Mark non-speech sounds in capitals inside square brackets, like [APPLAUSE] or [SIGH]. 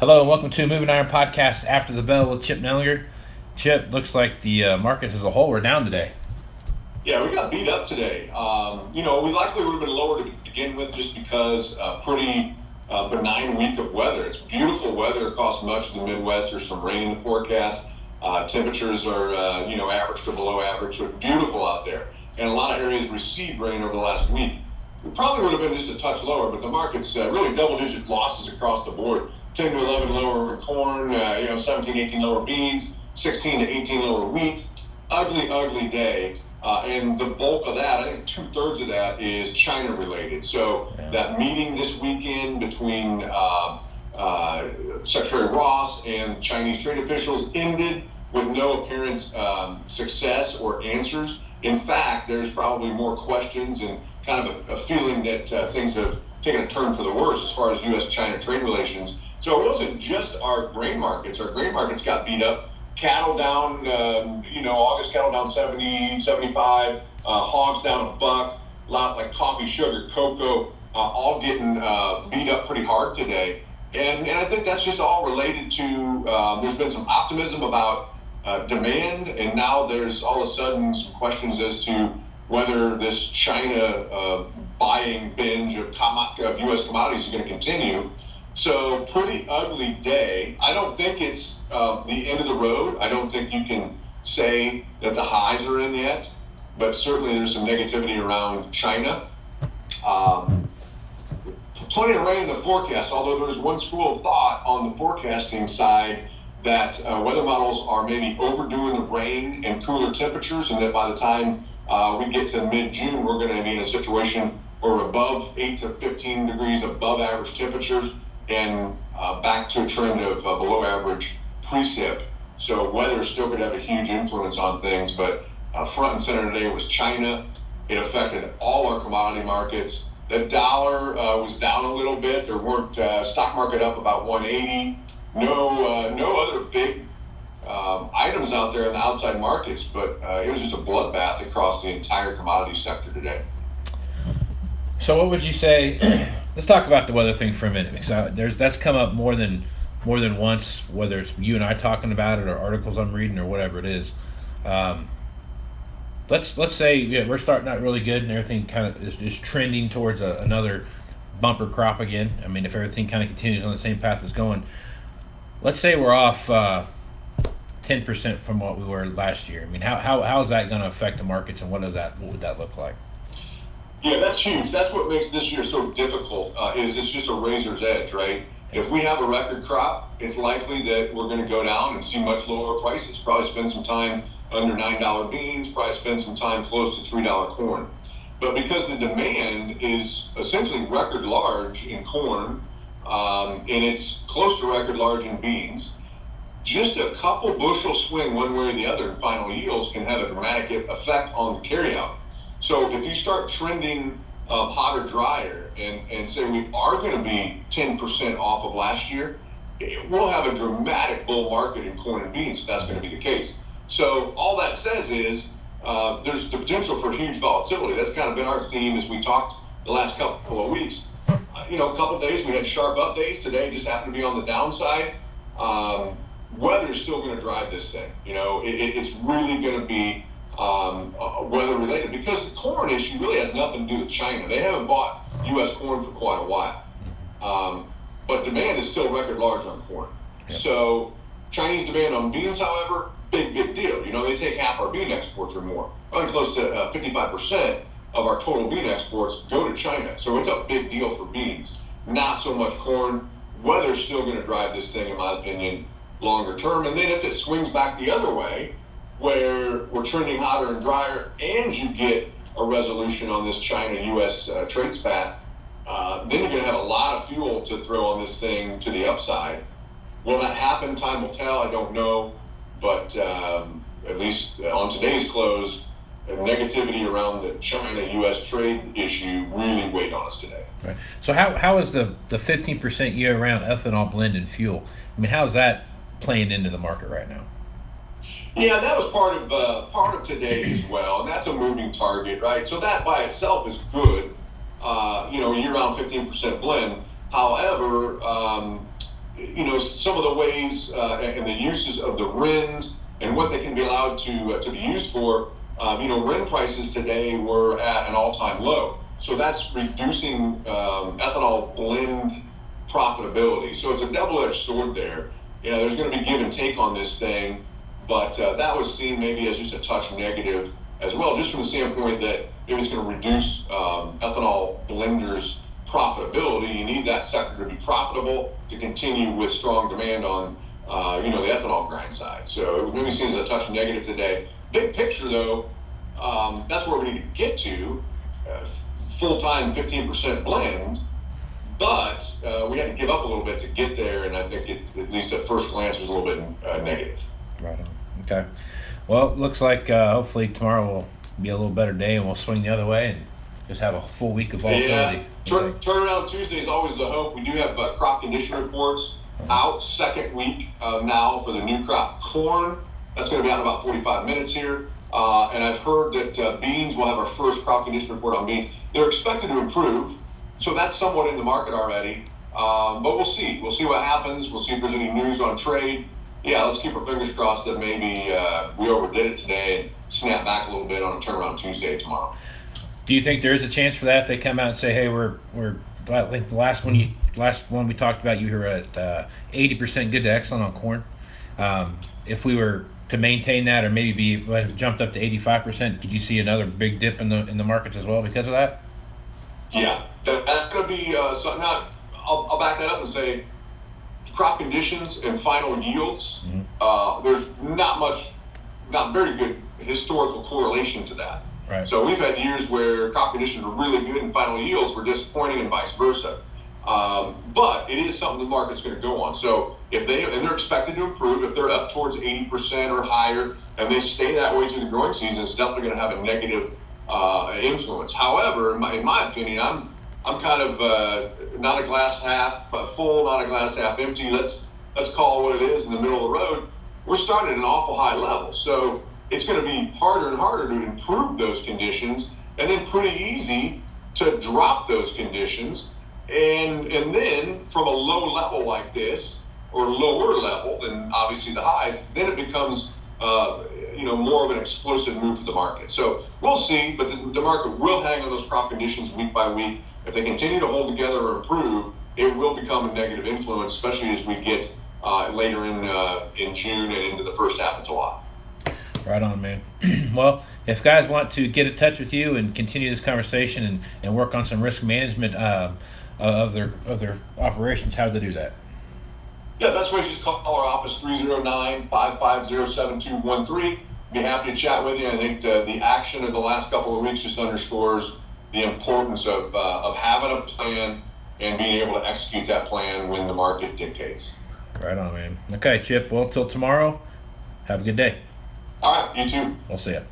Hello and welcome to Moving Iron Podcast After the Bell with Chip Nellinger. Chip, looks like the uh, markets as a whole were down today. Yeah, we got beat up today. Um, you know, we likely would have been lower to begin with just because uh, pretty uh, benign week of weather. It's beautiful weather across much of the Midwest. There's some rain in the forecast. Uh, temperatures are, uh, you know, average to below average. So beautiful out there. And a lot of areas received rain over the last week. We probably would have been just a touch lower, but the market's uh, really double-digit losses across the board. 10 to 11 lower corn, uh, you know, 17, 18 lower beans, 16 to 18 lower wheat. Ugly, ugly day. Uh, and the bulk of that, I think two thirds of that is China related. So that meeting this weekend between uh, uh, Secretary Ross and Chinese trade officials ended with no apparent um, success or answers. In fact, there's probably more questions and kind of a, a feeling that uh, things have taken a turn for the worse as far as U.S. China trade relations. So it wasn't just our grain markets. Our grain markets got beat up. Cattle down, um, you know, August cattle down 70, 75, uh, hogs down a buck, a lot like coffee, sugar, cocoa, uh, all getting uh, beat up pretty hard today. And, and I think that's just all related to um, there's been some optimism about uh, demand, and now there's all of a sudden some questions as to whether this China uh, buying binge of, com- of U.S. commodities is going to continue. So pretty ugly day. I don't think it's uh, the end of the road. I don't think you can say that the highs are in yet, but certainly there's some negativity around China. Um, plenty of rain in the forecast, although there's one school of thought on the forecasting side that uh, weather models are maybe overdoing the rain and cooler temperatures, and that by the time uh, we get to mid-June, we're going to be in a situation where above 8 to 15 degrees above average temperatures and uh, back to a trend of uh, below average precip. So weather still to have a huge influence on things, but uh, front and center today was China. It affected all our commodity markets. The dollar uh, was down a little bit. There weren't uh, stock market up about 180. No, uh, no other big um, items out there in the outside markets, but it was just a bloodbath across the entire commodity sector today. So, what would you say? Let's talk about the weather thing for a minute because there's that's come up more than more than once, whether it's you and I talking about it or articles I'm reading or whatever it is. Um, let's let's say yeah, we're starting out really good and everything kind of is, is trending towards a, another bumper crop again. I mean, if everything kind of continues on the same path it's going, let's say we're off uh, ten uh, percent from what we were last year. I mean, how how how is that going to affect the markets and what does that what would that look like? Yeah, that's huge. That's what makes this year so difficult. Uh, is it's just a razor's edge, right? If we have a record crop, it's likely that we're going to go down and see much lower prices. Probably spend some time under nine dollar beans. Probably spend some time close to three dollar corn. But because the demand is essentially record large in corn, um, and it's close to record large in beans, just a couple bushel swing one way or the other in final yields can have a dramatic effect on the carryout. So if you start trending hotter, drier, and, and say we are going to be 10% off of last year, it will have a dramatic bull market in corn and beans if that's going to be the case. So all that says is uh, there's the potential for huge volatility. That's kind of been our theme as we talked the last couple of weeks. Uh, you know, a couple days we had sharp up days. Today just happened to be on the downside. Um, weather is still going to drive this thing. You know, it, it's really going to be um, uh, weather related because the corn issue really has nothing to do with China. They haven't bought U.S. corn for quite a while, um, but demand is still record large on corn. So Chinese demand on beans, however, big big deal. You know they take half our bean exports or more, probably close to uh, 55% of our total bean exports go to China. So it's a big deal for beans. Not so much corn. Weather's still going to drive this thing, in my opinion, longer term. And then if it swings back the other way, where we're trending hotter and drier, and you get a resolution on this China-U.S. Uh, trade spat, uh, then you're going to have a lot of fuel to throw on this thing to the upside. Will that happen? Time will tell. I don't know, but um, at least on today's close, negativity around the China-U.S. trade issue really weighed on us today. Right. So how, how is the the 15% year-round ethanol blend in fuel? I mean, how's that playing into the market right now? Yeah, that was part of uh, part of today as well, and that's a moving target, right? So that by itself is good. Uh, you know, year-round 15% blend. However, um, you know, some of the ways uh, and the uses of the RINs and what they can be allowed to uh, to be used for. Um, you know, RIN prices today were at an all-time low, so that's reducing um, ethanol blend profitability. So it's a double-edged sword there. You know, there's going to be give and take on this thing, but uh, that was seen maybe as just a touch negative as well, just from the standpoint that it was going to reduce um, ethanol blenders' profitability. You need that sector to be profitable to continue with strong demand on, uh, you know, the ethanol grind side. So it was maybe seen as a touch negative today. Big picture, though, um, that's where we need to get to. Uh, full-time 15% blend, but uh, we had to give up a little bit to get there, and I think it, at least at first glance was a little bit uh, negative. Right on. Okay. Well, it looks like uh, hopefully tomorrow will be a little better day, and we'll swing the other way and just have a full week of volatility. Yeah, Turn, turnaround Tuesday is always the hope. We do have uh, crop condition reports out second week uh, now for the new crop corn. That's going to be out in about 45 minutes here. Uh, and I've heard that uh, beans will have our first crop condition report on beans. They're expected to improve, so that's somewhat in the market already. Um, but we'll see. We'll see what happens. We'll see if there's any news on trade. Yeah, let's keep our fingers crossed that maybe uh, we overdid it today and snap back a little bit on a turnaround Tuesday tomorrow. Do you think there is a chance for that? If they come out and say, "Hey, we're we're," think the last one you last one we talked about, you were at uh, eighty percent good to excellent on corn. Um, if we were to maintain that, or maybe be jumped up to eighty five percent, could you see another big dip in the in the markets as well because of that? Yeah, that, that's going to be uh, something. Not, I'll, I'll back that up and say crop conditions and final yields. Mm-hmm. Uh, there's not much, not very good historical correlation to that. Right. So we've had years where crop conditions were really good and final yields were disappointing, and vice versa. Um, but it is something the market's going to go on. So if they and they're expected to improve, if they're up towards 80% or higher, and they stay that way through the growing season, it's definitely going to have a negative uh, influence. However, in my, in my, opinion, I'm I'm kind of uh, not a glass half full, not a glass half empty. Let's let's call what it is in the middle of the road. We're starting at an awful high level, so it's going to be harder and harder to improve those conditions, and then pretty easy to drop those conditions. And and then from a low level like this, or lower level than obviously the highs, then it becomes uh, you know more of an explosive move for the market. So we'll see, but the, the market will hang on those crop conditions week by week. If they continue to hold together or improve, it will become a negative influence, especially as we get uh, later in uh, in June and into the first half of July. Right on, man. [CLEARS THROAT] well, if guys want to get in touch with you and continue this conversation and, and work on some risk management uh, of their of their operations, how do they do that? Yeah, best way is just call our office 309-550-7213. Be happy to chat with you. I think the, the action of the last couple of weeks just underscores the importance of, uh, of having a plan and being able to execute that plan when the market dictates. Right on, man. Okay, Chip. Well, till tomorrow, have a good day. All right, you too. We'll see you.